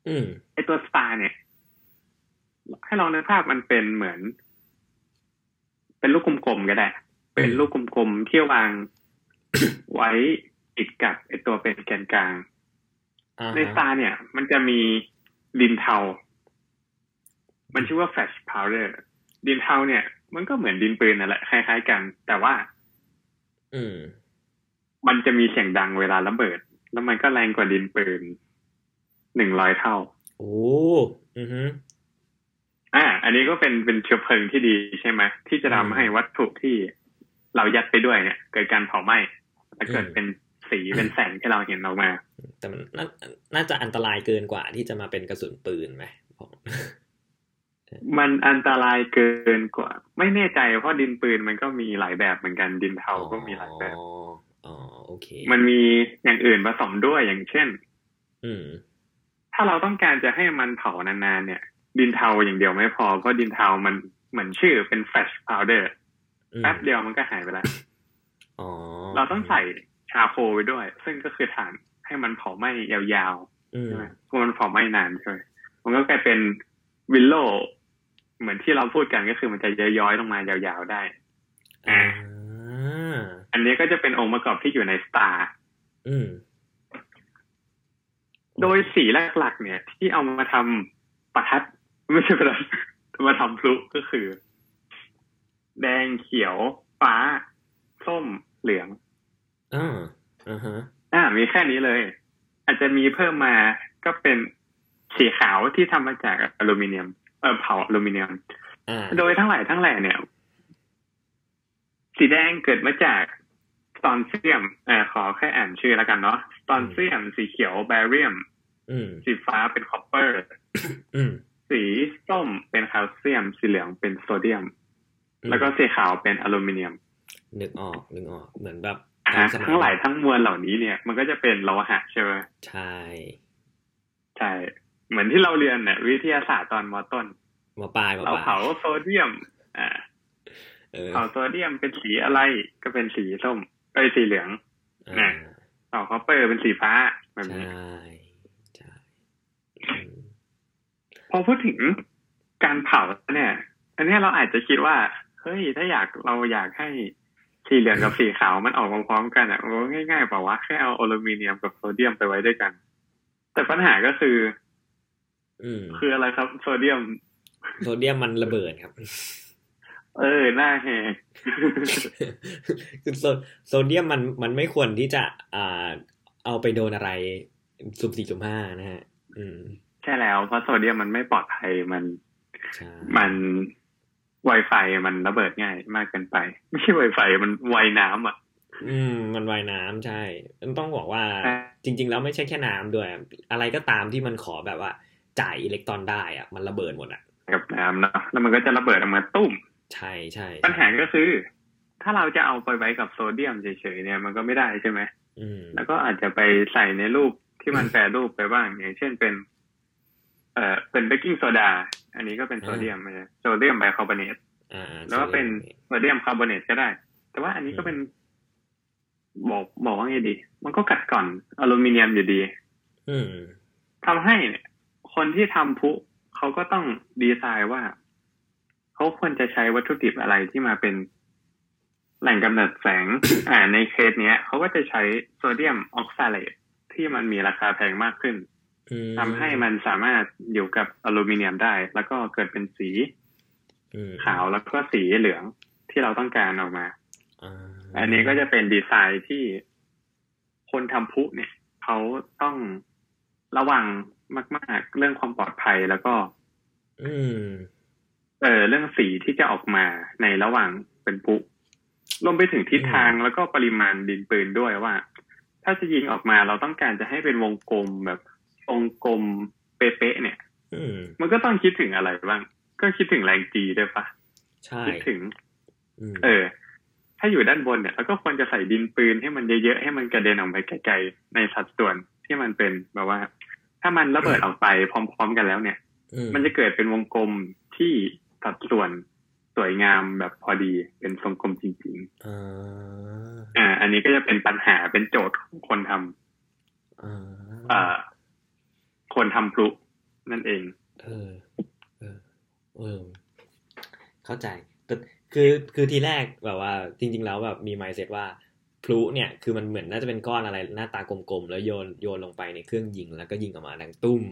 อืมไอตัวสตาร์เนี่ย ให้ลองนึกภาพมันเป็นเหมือน เป็นลูกกลมๆก็ได้ เป็นลูกกลมๆที่วางไว้ติดกับไอตัวเป็นแกนกลางอ่าในสตาร์เนี่ย มันจะมีดินเทา มันชื่อว่า flash powder ดินเทาเนี่ย มันก็เหมือนดินปืนนั่นแหละคล้ายๆกัน แต่ว่า อืม มันจะมีเสียงดังเวลาระเบิด แล้วมันก็แรงกว่าดินปืนหนึ่งร้อยเท่า โอ้อือฮึอ่า อันนี้ก็เป็นเป็นเชื้อเพลิงที่ดีใช่ไหมที่จะทำให้วัตถุที่เรายัดไปด้วยเนี่ย เกิดการเผาไหม้และเกิดเป็นสีเป็นแสงที่เราเห็นออกมา แต่มันน่าน่าจะอันตรายเกินกว่าที่จะมาเป็นกระสุนปืนไหมผ มมันอันตรายเกินกว่า ไม่แน่ใจเพราะดินปืนมันก็มีหลายแบบเหมือนกันดินเทาก็มีหลายแบบอ๋ออ๋อโอเค มันมีอย่างอื่นผสมด้วยอย่างเช่น อืม ถ้าเราต้องการจะให้มันเผานานๆเนี่ย ดินเทาอย่างเดียวไม่พอเพราะดินเทามันเหมือนชื่อเป็นแฟชพาวเดอร์อืมแป๊บเดียวมันก็หายไปแล้วอ๋อเราต้องใส่ชาโคลไปด้วย ซึ่งก็คือถ่านให้มันเผาไหม้ยาวอืมๆใช่ไหมเพราะมันเผาไหม้นานใช่ไหมมันก็กลายเป็นวิลโล เหมือนที่เราพูดกันก็คือมันจะย้อยๆลงมายาวๆได้อ่าอันนี้ก็จะเป็นองค์ประกอบที่อยู่ในสตาร์อืมโดยสีหลักๆเนี่ย ที่เอามาทำประทัดไม่ใช่ประทัดมาทำพลุก็คือ แดงเขียว ฟ้า ส้มเหลืองอ่าอ่าฮะอ่า มีแค่นี้เลย อาจจะมีเพิ่มมาก็เป็นสีขาวที่ทำมาจากอลูมิเนียม เออเผาอลูมิเนียมอ่าโดยทั้งหลายทั้งแหล่เนี่ย สีแดงเกิดมาจากสตรอนเชียมเออขอแค่อ่านชื่อแล้วกันเนาะสตรอนเชียมสีเขียวแบเรียมอืมสีฟ้าเป็น copper อืมสีส้มเป็นแคลเซียม สีเหลืองเป็นโซเดียม แล้วก็สีขาวเป็นอลูมิเนียม นึกออกนึกออกเหมือนแบบอะฮะสมัทั้งหลายทั้งมวลเหล่านี้เนี่ย มันก็จะเป็นโลหะใช่ไหมใช่ ใช่ เหมือนที่เราเรียนเนี่ยวิทยาศาสตร์ตอนม.ต้นมาปลายมาเราปลายเผาโซเดียม อ่าเออเผาโซเดียมเป็นสีอะไรก็เป็นสีส้มเอ้ยสีเหลืองอ่าเผา copper เป็นสีฟ้าแบบใช่นี้ใช่อืมพอพูดถึงการเผาเนี่ย อันเนี้ยเราอาจจะคิดว่า เฮ้ยถ้าอยากเราอยากให้สีเหลืองกับสีขาวมันออกมาพร้อมกันอะมันก็ง่ายๆเปล่าวะแค่เอาอลูมิเนียมกับโซเดียมไปไว้ด้วยกัน แต่ปัญหาก็คืออืม คืออะไรครับ โซเดียม โซเดียมมันระเบิดครับ เออหน้าแหกคือโซโซเดียมมันมันไม่ควรที่จะอ่าเอาไปโดนอะไรสุ่มสี่สุ่มห้านะฮะอืมใช่แล้วเพราะโซเดียมมันไม่ปลอดภัยมันใช่มัน Wi-Fi มันระเบิดง่ายมากเกินไป ไม่ใช่ Wi-Fi มันไวน้ำอะ อืม มันว่ายน้ำใช่ต้องบอกว่าใช่จริง ๆ แล้วไม่ใช่แค่น้ำด้วย อะไรก็ตามที่มันขอแบบว่า จ่ายอิเล็กตรอนได้อะมันระเบิดหมดอะกับน้ำเนาะแล้วมันก็จะระเบิดออกมาตุ้ม ใช่ใช่ปัญหาก็คือ ถ้าเราจะเอาไปไว้กับโซเดียมเฉยๆเนี่ยมันก็ไม่ได้ใช่ไหมอืมแล้วก็อาจจะไปใส่ในรูปที่มันแปรรูปไปบ้างอย่างเช่นเป็น เอ่อเป็นเบกกิ้งโซดา อันนี้ก็เป็นโซเดียมไม่ใช่โซเดียมไบคาร์บอเนตอ่าแล้วก็เป็นโซเดียมคาร์บอเนตก็ได้ แต่ว่าอันนี้ก็เป็น บอกบอกว่าไงดี มันก็กัดกร่อนอลูมิเนียมอยู่ดีอืมทำให้เนี่ย คนที่ทำพลุเขาก็ต้องดีไซน์ว่าเขาควรจะใช้วัตถุดิบอะไรที่มาเป็นแหล่งกำเนิดแสง อ่า ในเคสเนี้ยเขาก็จะใช้โซเดียมออกซาเลตที่มันมีราคาแพงมากขึ้นอืมทำให้มันสามารถอยู่กับอลูมิเนียมได้ แล้วก็เกิดเป็นสีอืมขาวแล้วก็สีเหลืองที่เราต้องการออกมาอ่าอันนี้ก็จะเป็นดีไซน์ที่คนทำพลุเนี่ย เขาต้องระวัง มาก ๆ เรื่องความปลอดภัยแล้วก็อืมเออเรื่องสีที่จะออกมาในระหว่างเป็นพลุรวมไปถึงทิศทางแล้วก็ปริมาณดินปืนด้วยว่า ถ้าจะยิงออกมาเราต้องการจะให้เป็นวงกลมแบบวงกลมเป๊ะๆเนี่ยอืมมันก็ต้องคิดถึงอะไรบ้าง ก็คิดถึงแรงจีด้วยปะใช่คิดถึงอืมเออ ถ้าอยู่ด้านบนเนี่ยเราก็ควรจะใส่ดินปืนให้มันเยอะๆให้มันกระเด็นออกไปไกลๆในสัดส่วนที่มันเป็นแบบว่า ถ้ามันระเบิดออกไปพร้อม ๆ กันแล้วเนี่ยอืมันจะเกิดเป็นวงกลมที่สัดส่วนสวยงามแบบพอดีเป็นทรงกลมจริงอ่าๆอ่า อันนี้ก็จะเป็นปัญหาเป็นโจทย์ของคนทำอ่าเอ่อคนทำพลุนั่นเอง เออ เออ เออ เข้าใจแต่คือคือทีแรกแบบว่า จริง ๆ แล้วแบบมีไมเซ็ตว่า พลุเนี่ยคือมันเหมือนน่าจะเป็นก้อนอะไรหน้าตากลมๆแล้วโยนโยนลงไปในเครื่องยิง แล้วก็ยิงออกมาดังตุ้ม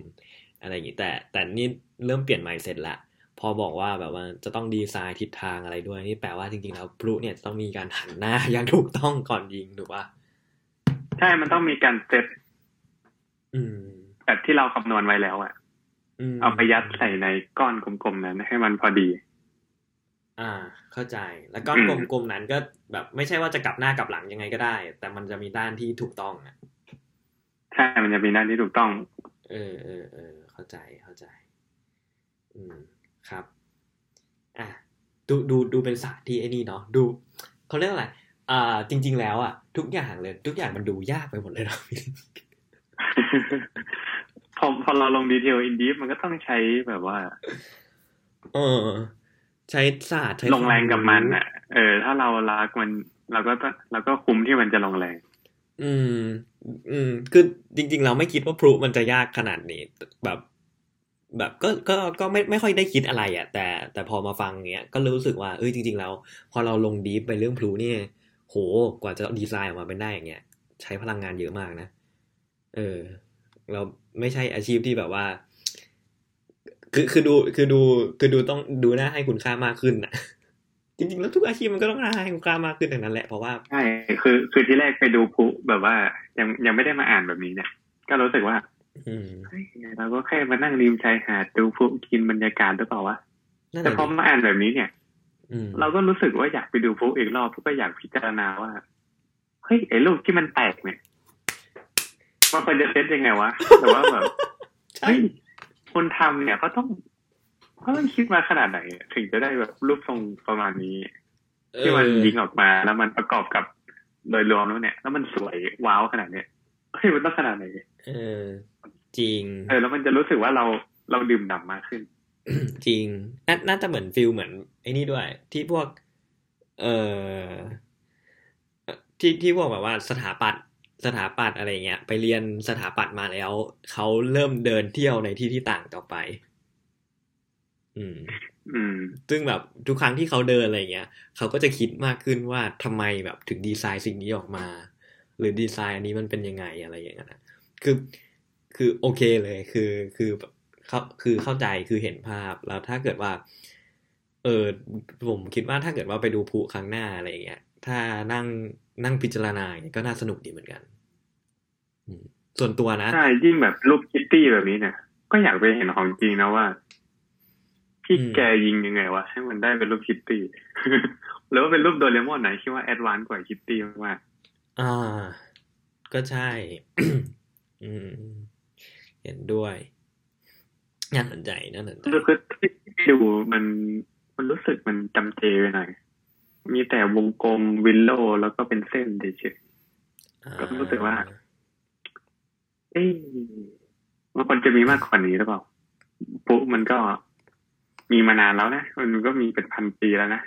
อะไรอย่างงี้แต่แต่นี่เริ่มเปลี่ยนไมเซ็ตละพอบอกว่าแบบว่าจะต้องดีไซน์ทิศทางอะไรด้วยนี่แปลว่าจริงๆแล้วพลุเนี่ยจะต้องมีการหันหน้าอย่างถูกต้องก่อนยิงถูกปะใช่มันต้องมีการเซตอืมแบบที่เราคำนวณไว้แล้วอะมเอาไปยัดใส่ในก้อนกลมๆนั้นให้มันพอดี อ่า เข้าใจ แล้วก็อืมกลมๆนั้นก็แบบ ไม่ใช่ว่าจะกลับหน้ากลับหลังยังไงก็ได้ แต่มันจะมีด้านที่ถูกต้องอะใช่ มันจะมีด้านที่ถูกต้อง เออเออเออเข้าใจเข้าใจ อืมครับ อะดูดูดูเป็นศาสตร์ที่ไอ้นี่เนาะดูเขาเรียกอะไรอ่า จริง ๆ แล้วอะทุกอย่างเลย ทุกอย่างมันดูยากไปหมดเลยเนาะพอพอเราลงดีเทลอินดีฟมันก็ต้องใช้แบบว่า เออ ใช้ศาสตร์ใช้ลงแรงกับมันควารู้อะ เออ ถ้าเรารักมันเราก็ต้องเราก็คุ้มที่มันจะลงแรง อืม อืม คือจริง ๆ เราไม่คิดว่าพลุมันจะยากขนาดนี้ แบบ แบบก็ก็ก็ไม่ไม่ค่อยได้คิดอะไรอะ่ะ แต่แต่พอมาฟังเงี้ย ก็รู้สึกว่าเอ้ยจริง ๆ แล้ว พอเราลงดีฟไปเรื่องพลุเนี่ย โหกว่าจะดีไซน์ออกมาเป็นได้อย่างเงี้ย ใช้พลังงานเยอะมากนะเออ เราไม่ใช่อาชีพที่แบบว่า คือคือดูคือดูคือดูต้องดูน่าให้คุณค่ามากขึ้นนะจริงๆแล้วทุกอาชีพมันก็ต้องน่าให้คุณค่ามากขึ้นอย่างนั้นแหละเพราะว่าใช่คือคือที่แรกไปดูพลุแบบว่า ยังยังไม่ได้มาอ่านแบบนี้เนี่ย ก็รู้สึกว่าอืมเฮ้ยเราก็แค่มานั่งริมชายหาดดูพลุกินบรรยากาศหรือเปล่าวะนั่นแหแต่ละพอมาอ่านแบบนี้เนี่ยอืมเราก็รู้สึกว่าอยากไปดูพลุอีกรอบเพื่อก็อยากพิจารณาว่าเฮ้ยไอ้ลูกที่มันแตกเนี่ยมันควรจะเซตยังไงวะแต่ว่าแบบใช่เฮ้ย คนทำเนี่ยเขาต้องเขาต้องคิดมาขนาดไหน ถึงจะได้แบบรูปทรงประมาณนี้ ที่มันยิงออกมาแล้วมันประกอบกับโดยรวมแล้วเนี่ย แล้วมันสวยว้าวขนาดเนี้ยเฮ้ยมันต้องขนาดไหนเออ จริง เออแล้วมันจะรู้สึกว่าเราเราดื่มด่ำมากขึ้น จริงนาน่าจะเหมือนฟิลเหมือนไอ้นี่ด้วย ที่พวก เอ่อที่ที่พวกแบบว่าสถาปัตย์ สถาปัตย์อะไรเงี้ยไปเรียนสถาปัตย์มาแล้วเขาเริ่มเดินเที่ยวในที่ที่ต่างต่อไป อืม อืม ซึ่งแบบทุกครั้งที่เขาเดินอะไรเงี้ยเขาก็จะคิดมากขึ้นว่าทำไมแบบถึงดีไซน์สิ่งนี้ออกมา หรือดีไซน์อันนี้มันเป็นยังไงอะไรอย่างเงี้ยนะคือ คือโอเคเลยคือคือแบบเขาคือเข้าใจคือเห็นภาพแล้วถ้าเกิดว่า เออผมคิดว่าถ้าเกิดว่าไปดูพลุครั้งหน้าอะไรอย่างเงี้ยถ้านั่ง นั่งพิจารณาอย่างเงี้ยก็น่าสนุกดีเหมือนกันอืมส่วนตัวนะใช่ยิ่งแบบรูปคิตตี้แบบนี้เนี่ย ก็อยากไปเห็นของจริงนะว่าพี่อืมแกยิงยังไงวะให้มันได้เป็นรูปคิตตี้หรือว่าเป็นรูปโดเรมอนไหนคิดว่า advanceกว่าคิตตี้มากอ่า ก็ใช่ อืม เห็นด้วยน่าสนใจน่าสนใจๆคือที่ดูมันมันรู้สึกมันจำเจไปหน่อย มีแต่วงกลมวินโลแล้วก็เป็นเส้นเฉยก็รู้สึกว่าๆเอ้ยมันควรจะมีมากกว่านี้หรือเปล่าปุ๊มันก็มีมานานแล้วนะมันก็มีเป็นพันปีแล้วนะ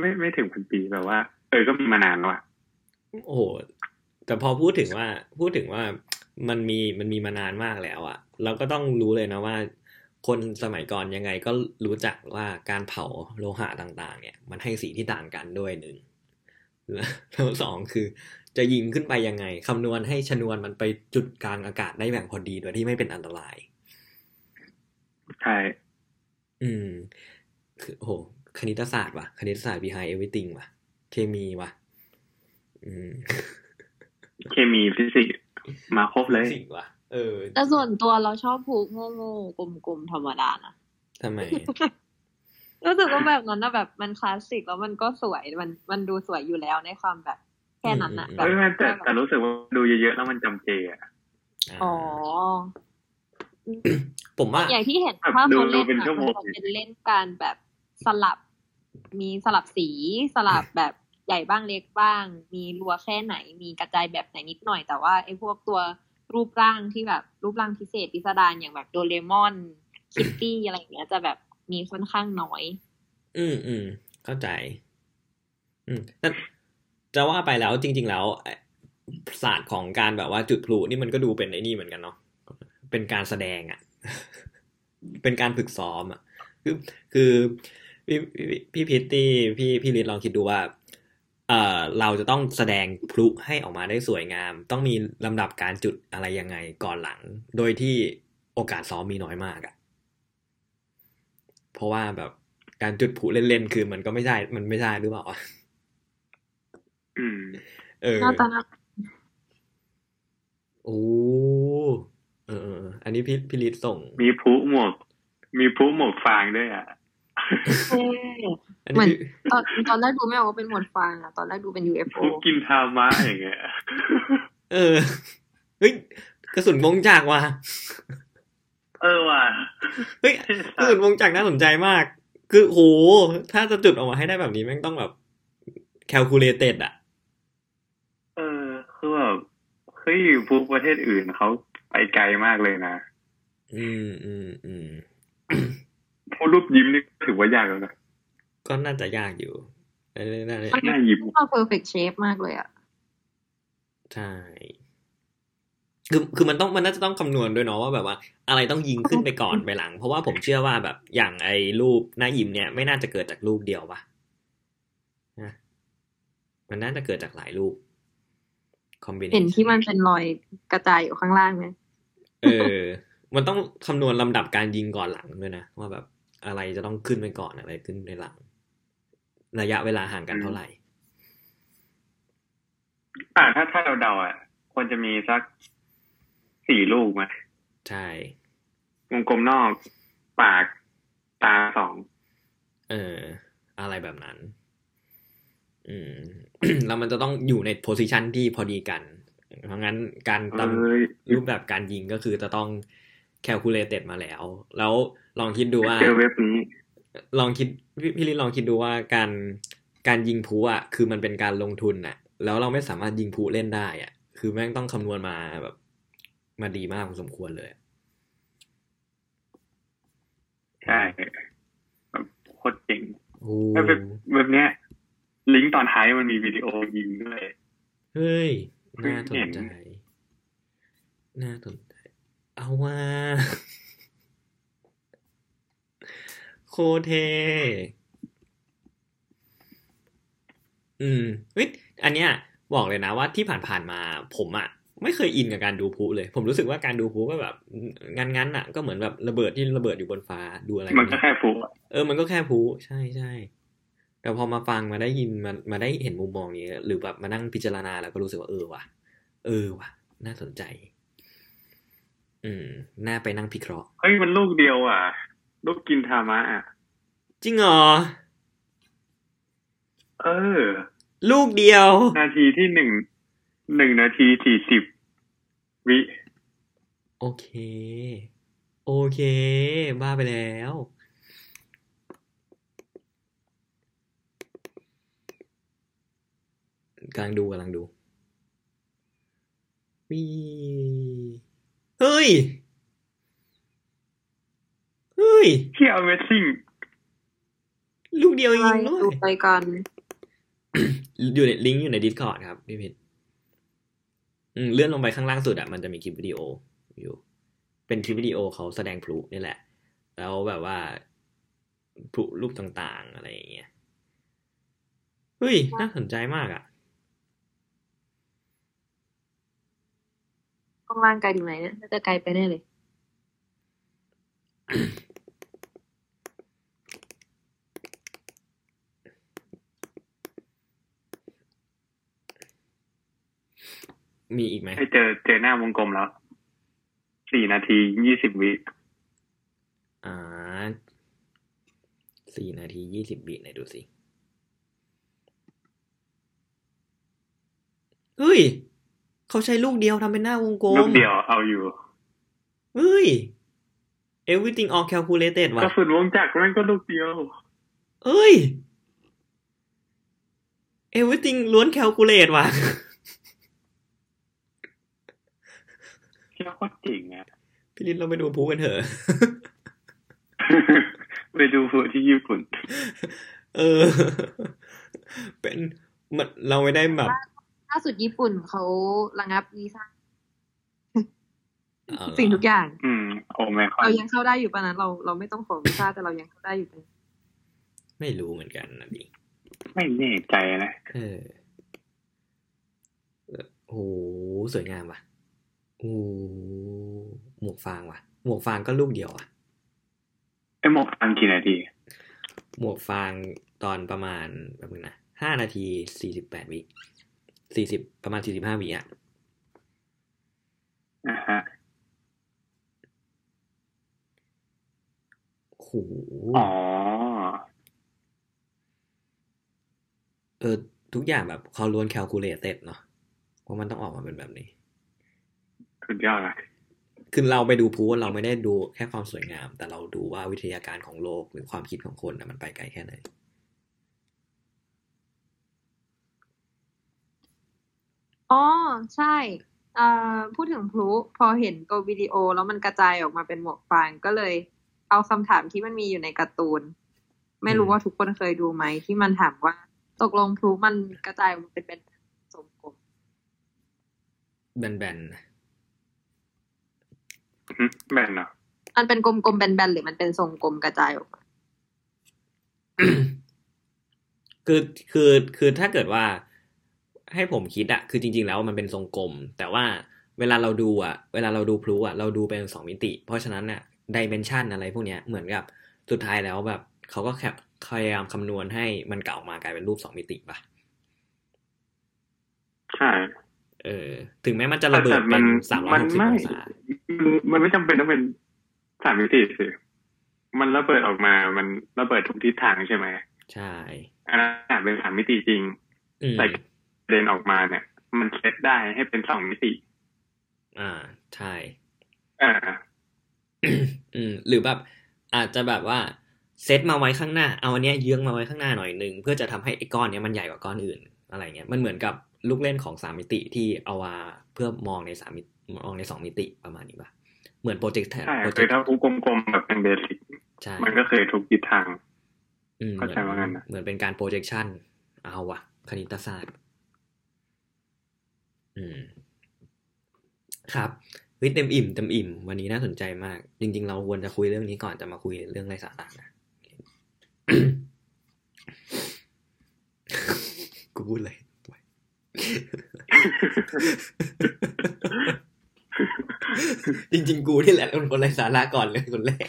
ไม่ไม่ถึงพันปีแบบว่า เออก็มีมานานแล้วอะโอ้โหแต่พอพูดถึงว่า พูดถึงว่ามันมีมันมีมานานมากแล้วอะเราก็ต้องรู้เลยนะว่า คนสมัยก่อนยังไงก็รู้จักว่าการเผาโลหะต่างๆ เนี่ย มันให้สีที่ต่างกันด้วยหนึ่งแล้วสองคือ จะยิงขึ้นไปยังไงคำนวณให้ชนวนมันไปจุดกลางอากาศได้แบบพอดีโดยที่ไม่เป็นอันตรายใช่อืม คือโหคณิตศาสตร์ว่ะคณิตศาสตร์ behind everything ว่ะ เคมีว่ะ อืม เคมีฟิสิกส์มาครบเลยสิ่งว่ะ เออ แต่ส่วนตัวเราชอบผูกโง่ๆกลมๆธรรมดานะทำไมรู้สึกว่าแบบนั้นนะแบบมันคลาสสิกแล้วมันก็สวยมันมันดูสวยอยู่แล้วในความแบบแค่นั้นนะอืมแบบเอ้ยแต่แต่รู้สึกว่าดูเยอะๆแล้วมันจำเจอะอ๋อผมว่าอย่างที่เห็นแบบถ้าดูเขาเล่นดูเป็นอะชั่วโมมันงจะเป็นเล่นการแบบสลับ มีสลับสีสลับแบบใหญ่บ้างเล็กบ้าง มีรัวแค่ไหน มีกระจายแบบไหนนิดหน่อยแต่ว่าไอ้พวกตัว รูปร่างที่แบบรูปร่างพิเศษพิสดารอย่างแบบโดเรมอนคิตตี้อะไรอย่างเงี้ยจะแบบมีค่อนข้างน้อย อืมอืมเข้าใจ อืมแต่จะว่าไปแล้วจริง ๆ แล้วศาสตร์ของการแบบว่าจุดพลุนี่มันก็ดูเป็นไอ้นี่เหมือนกันเนาะเป็นการแสดงอะ่ะ เป็นการฝึกซ้อมอะ่ะ คือ คือพี่พี่พี่พิตตี้พี่พี่ลิศลองคิดดูว่า เอ่อเราจะต้องแสดงพลุให้ออกมาได้สวยงาม ต้องมีลำดับการจุดอะไรยังไงก่อนหลัง โดยที่โอกาสซ้อมมีน้อยมากอะ่ะเพราะว่าแบบการจุดพลุเล่นๆคือมันก็ไม่ใช่ มันไม่ใช่หรือเปล่าวะอืม เออหน้าตาน่าโอ้เออเออ อันนี้พี่พี่ลิศส่ง มีพลุหมวก มีพลุหมวกฟางด้วยอะ เท่อันเหมืนี้อนพี่ตอนตอนแรกดูไม่ออกว่าเป็นหมวดฟางอะตอนแรกดูเป็นพ UFO ลุกินทามะอย่างเงี้ยเออเฮ้ยกระสุนวงจักรว่ะเออว่ะเฮ้ยกระสุนวงจักรน่าสนใจมาก คือโหถ้าจะจุดออกมาให้ได้แบบนี้แม่งต้องแบบ calculated อะเออคือแบบเฮ้ยพลุประเทศอื่นเขาไปไกลมากเลยนะ อืมอืมอืม พลุรูปยิ้มนี่ถือว่ายากแล้วนะก็น่าจะยากอยู่น่าน่ามันน่ายิ้มเรา perfect shape มากเลยอะใช่คือคือมันต้องมันน่าจะต้องคำนวณด้วยเนาะว่าแบบว่า อะไรต้องยิงขึ้นไปก่อนไปหลัง เพราะว่าผมเชื่อว่าแบบอย่างไอ้รูปหน้ายิ้มเนี่ยไม่น่าจะเกิดจากรูปเดียวปะนะมันน่าจะเกิดจากหลายรูป combination เห็นที่มันเป็นรอยกระจายอยู่ข้างล่างไหมเออ มันต้องคำนวณลำดับการยิงก่อนหลังด้วยนะว่าแบบ อะไรจะต้องขึ้นไปก่อนอะไรขึ้นในหลัง ระยะเวลาห่างกันเท่าไหร่ อ่าถ้าถ้าเราเดาอะควรจะมีสักสี่ลูกไหมใช่วงกลมนอก ปากตาสองเออ อะไรแบบนั้น อืม แล้วมันจะต้องอยู่ในโพสิชันที่พอดีกัน เพราะงั้นการเอตาม้ยรูปแบบการยิงก็คือจะต้อง calculated มาแล้ว แล้วลองคิดดูว่าเจอเว็บนี้ ลองคิดพี่พี่ลิศลองคิดดูว่าการการยิงพลุอะ คือมันเป็นการลงทุนน่ะ แล้วเราไม่สามารถยิงพลุเล่นได้อะ คือแม่งต้องคำนวณมาแบบ มาดีมากพอสมควรเลย ใช่แบบโคตรเจ๋งโอ้แล้วเว็บเว็บเนี้ย ลิงก์ตอนท้ายมันมีวิดีโอยิงด้วย เฮ้ย น่าสเห็นนใจ น่าสนใจ เอาว่าโคตรเท อืมเฮ้ยอันเนี้ยบอกเลยนะว่าที่ผ่านๆมาผมอะไม่เคยอินกับการดูพลุเลย ผมรู้สึกว่าการดูพลุก็แบบงั้นๆอะก็เหมือนแบบระเบิดที่ระเบิดอยู่บนฟ้าดูอะไรมันก็แค่พลุอะเออมันก็แค่พลุใช่ใช่แต่พอมาฟังมาได้ยินมามาได้เห็นมุมมองนี้ หรือแบบมานั่งพิจารณาแล้วก็รู้สึกว่าเออว่ะ เออว่ะ น่าสนใจ อืมน่าไปนั่งพิเคราะห์เฮ้ยมันลูกเดียวอะ ลูกกินทามะอะ จริงเหรอ เออ ลูกเดียว นาทีที่หนึ่งหนึ่งนาทีสี่สิบวิ โอเค โอเค บ้าไปแล้ว กำลังดูกำลังดูวี เฮ้ย เฮ้ยที่ Amazing ลูกเดียวยิงด้วดูยไปกัน อยู่ในลิงก์อยู่ใน Discord ครับพี่พิษอืมเลื่อนลงไปข้างล่างสุดอะมันจะมีคลิปวิดีโออยู่ เป็นคลิปวิดีโอเขาแสดงพลุนี่แหละ แล้วแบบว่าพลุรูปต่างๆอะไรอย่างเงี้ยเฮ้ย น่าสนใจมากอะ ข้างล่างไกลถึงไหนเนี่ยน่าจะไกลไปแน่เลยมีอีกไหมให้เจอเจอหน้าวงกลมแล้ว สี่นาทียี่สิบวิอ่าสี่นาทียี่สิบวิไหนดูสิ เฮ้ย เขาใช้ลูกเดียวทำเป็นหน้าวงกลม ลูกเดียวเอาอยู่เฮ้ย everything all calculated กว่ะระสุนวงจักรมันก็ลูกเดียว เอ้ย everything ล้วน calculate ว่ะเที่ยวโคตรเจ๋งอะพี่ลินเราไปดูพูกันเถอะ ไปดูฟูที่ญี่ปุ่น เออ เป็นมันเราไม่ได้แบบ ล่าสุดญี่ปุ่นเขาระงับวีซ่าเอ่อสิ่งทุกอย่าง อืมโอไมคอนเรายังเข้าได้อยู่ปะนั้นเราเราไม่ต้องขอวีซ่าแต่เรายังเข้าได้อยู่ปะไม่รู้เหมือนกันนะดิไม่แน่ใจนะเออเออโอ้โหสวยงามว่ะโอ้โหหมวกฟางว่ะ หมวกฟางก็ลูกเดียวอะไอ้หมกฟังกี่นาที หมวกฟางตอนประมาณแบบนึงนะห้านาทีสี่สิบแปดวิ สี่สิบประมาณสี่สิบห้าวิอะอ่าฮะโอ้โหอ๋อ เออ ทุกอย่างแบบเขาล้วน calculated เนาะว่ามันต้องออกมาเป็นแบบนี้สุดยอดเลยคือเราไปดูพลุเราไม่ได้ดูแค่ความสวยงาม แต่เราดูว่าวิทยาการของโลกหรือความคิดของคนนะมันไปไกลแค่ไหน อ๋อใช่อ่าพูดถึงพลุพอเห็นตัววิดีโอแล้วมันกระจายออกมาเป็นหมวกฟางก็เลย เอาคำถามที่มันมีอยู่ในการ์ตูน ไม่รู้อืมว่าทุกคนเคยดูไหมที่มันถามว่า ตกลงพลุมันกระจายออกมาเป็นเป็นทรงกลมแบนอืมแบนเนาะมันเป็นกลมๆแบนๆหรือมันเป็นทรงกลมกระจายออกมาๆคือคือคือถ้าเกิดว่า ให้ผมคิดอะคือจริง ๆ แล้วมันเป็นทรงกลม แต่ว่าเวลาเราดูอะเวลาเราดูพลุอะเราดูเป็นสองมิติ เพราะฉะนั้นอะดิเมนชันอะไรพวกเนี้ยเหมือนกับสุดท้ายแล้วแบบเขาก็แค่พยายามคำนวณให้มันเก่าออกมากลายเป็นรูปสองมิติปะใช่เออ ถึงแม้มันจะระเบิดแต่เป็มันสามร้อยหกสิบไม่องศามันมันไม่จำเป็นต้องเป็นสามมิติสิมันระเบิดออกมา มันระเบิดทุกทิศทางใช่ไหมใช่อันนั้นอาจเป็นสามมิติจริงอืมแต่ เดนออกมาเนี่ย มันเซตได้ให้เป็นสองมิติ อ่าใช่อ่าอืมหรือแบบ อาจจะแบบว่าเซตมาไว้ข้างหน้า เอาอันเนี้ยเยื้องมาไว้ข้างหน้าหน่อยหนึ่งเพื่อจะทำให้ไอ้ก้อนเนี้ยมันใหญ่กว่าก้อนอื่น อะไรเงี้ยมันเหมือนกับลูกเล่นของสามมิติที่เอามาเพื่อมองในสามมิติมองในสองมิติประมาณนี้ปะเหมือน project ใช่ project ถ้าพลุกลมๆแบบเป็น basic ใช่มันก็เคยทุกทิศทางอืมเข้าใจว่างั้นนะเหมือนเป็นการ projection เอาวะคณิตศาสตร์อืม ครับเฮ้ยเต็มอิ่มเต็มอิ่ม วันนี้น่าสนใจมาก จริง ๆ เราควรจะคุยเรื่องนี้ก่อนจะมาคุยเรื่องไรสาระนะกูพูดเลยจริง ๆ กูที่แหละเป็นคนไรสาระก่อนเลยคนแรก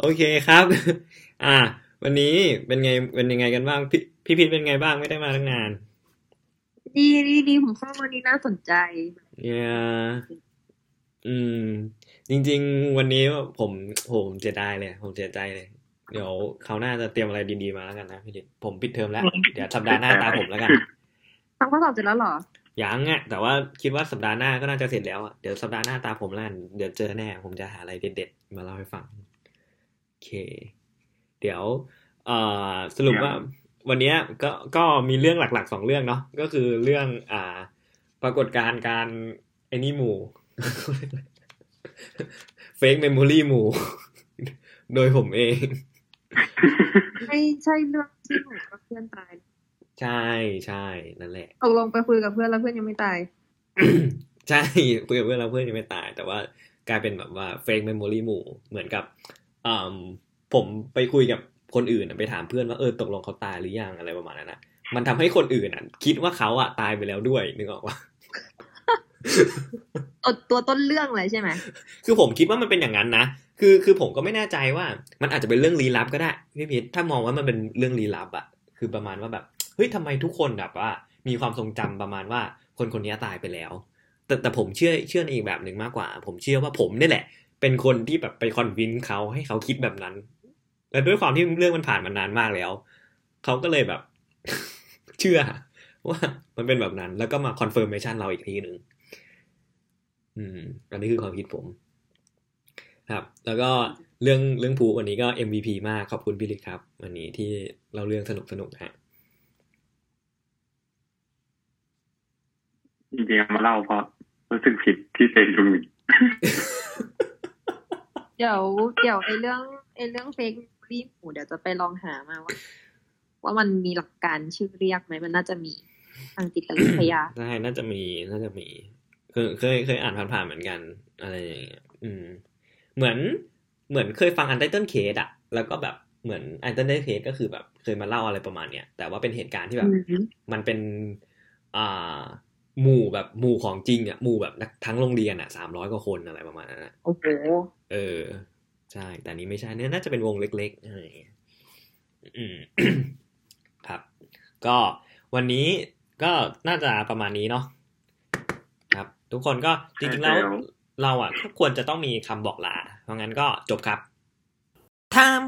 โอเคครับ อ่า วันนี้เป็นไงเป็นยังไงกันบ้าง พี่พี่พิษเป็นไงบ้างไม่ได้มาตั้งนาน ดีดีดีผมว่าวันนี้น่าสนใจเนี่ยอืม จริง ๆ วันนี้ผมผมเสียดายเลย ผมเสียใจเลย เดี๋ยวเขาวหน้าจะเตรียมอะไรดีๆมาแล้วกันนะพี่ดิษผมปิดเทอมแล้ว เดี๋ยวสัปดาห์หน้าตาผมแล้วกันทำข้อสอบเสร็จแล้วเหรอยังอะแต่ว่าคิดว่าสัปดาห์หน้าก็น่าจะเสร็จแล้วอะเดี๋ยวสัปดาห์หน้าตาผมแล้วกันเดี๋ยวเจอแน่ผมจะหาอะไรเด็ดๆมาเล่าให้ฟังโอเค เดี๋ยวเอ่อสรุปว่า วันเนี้ยก็ก็มีเรื่องหลักๆสองเรื่องเนาะก็คือเรื่องอ่า ปรากฏการณ์การไอ้นี่หมู่เฟกเมมโมรี่หมู่ โดยผมเองไม่ใช่เรื่องที่หนูกับเพื่อนตาย ใช่ใช่นั่นแหละตกลงไปคุยกับเพื่อนแล้วเพื่อนยังไม่ตายใช่คุยกับเพื่อนเราเพื่อนยังไม่ตาย แต่ว่ากลายเป็นแบบว่าเฟกเมมโมรี่หมู่เหมือนกับอ่าผมไปคุยกับ คนอื่นอะไปถามเพื่อนว่าเออตกลงเขาตายหรือยังอะไรประมาณนั้นนะมันทำให้คนอื่นอะ คิดว่าเขาอะตายไปแล้วด้วยนึกออกว่าตัวตัวต้นเรื่องเลยใช่ไหมคือผมคิดว่ามันเป็นอย่างนั้นนะคือคือผมก็ไม่แน่ใจว่ามันอาจจะเป็นเรื่องลี้ลับก็ได้พี่พิษถ้ามองว่ามันเป็นเรื่องลี้ลับอะคือประมาณว่าแบบเฮ้ยทำไมทุกคนแบบว่า มีความทรงจำประมาณว่าคนคนนี้ตายไปแล้ว แต่แต่ผมเชื่อเชื่อในอีกแบบหนึ่งมากกว่า ผมเชื่อว่าผมนี่แหละ เป็นคนที่แบบไป convince เขาให้เขาคิดแบบนั้น แต่ด้วยความที่เรื่องมันผ่านมานานมากแล้วเขาก็เลยแบบ เชื่อว่ามันเป็นแบบนั้น แล้วก็มา confirmation เราอีกทีหนึ่งอืม อันนี้คือความคิดผม ครับ แล้วก็เรื่องเรื่องพลุวันนี้ก็ MVP มากขอบคุณพี่ลิกครับ วันนี้ที่เราเรื่องสนุกสนุกฮะจริงๆเอามาเล่าเพราะรู้สึกผิดที่เซนดูมินเดี๋ยวเดี๋ยวไอ้เรื่องไอ้เรื่องเฟก รีหมูเดี๋ยวจะไปลองหามาว่า ว่ามันมีหลักการชื่อเรียกไหมมันน่าจะมีทางจิตวิทยาใช่น่าจะมีน่าจะมีเคยเคยเคยอ่านผ่านๆเหมือนกัน อะไรอย่างเงี้ยอืม เหมือนเหมือนเคยฟัง Untitled Case อะแล้วก็แบบเหมือน Untitled Case ก็คือแบบเคยมาเล่าอะไรประมาณเนี้ยแต่ว่าเป็นเหตุการณ์ที่แบบอืมมันเป็นอ่าหมู่แบบหมู่ของจริงอะหมู่แบบนักทั้งโรงเรียนอะสามร้อยกว่าคนอะไรประมาณนั้นอะโอ้โหเออ ใช่ แต่อันนี้ไม่ใช่เนี่ยน่าจะเป็นวงเล็กๆอะไรอย่างเงี้ยอืมครับ ก็วันนี้ก็น่าจะประมาณนี้เนาะครับ ทุกคนก็จริงๆแล้วเราอะก็ควรจะต้องมีคำบอกลา เพราะงั้นก็จบครับ time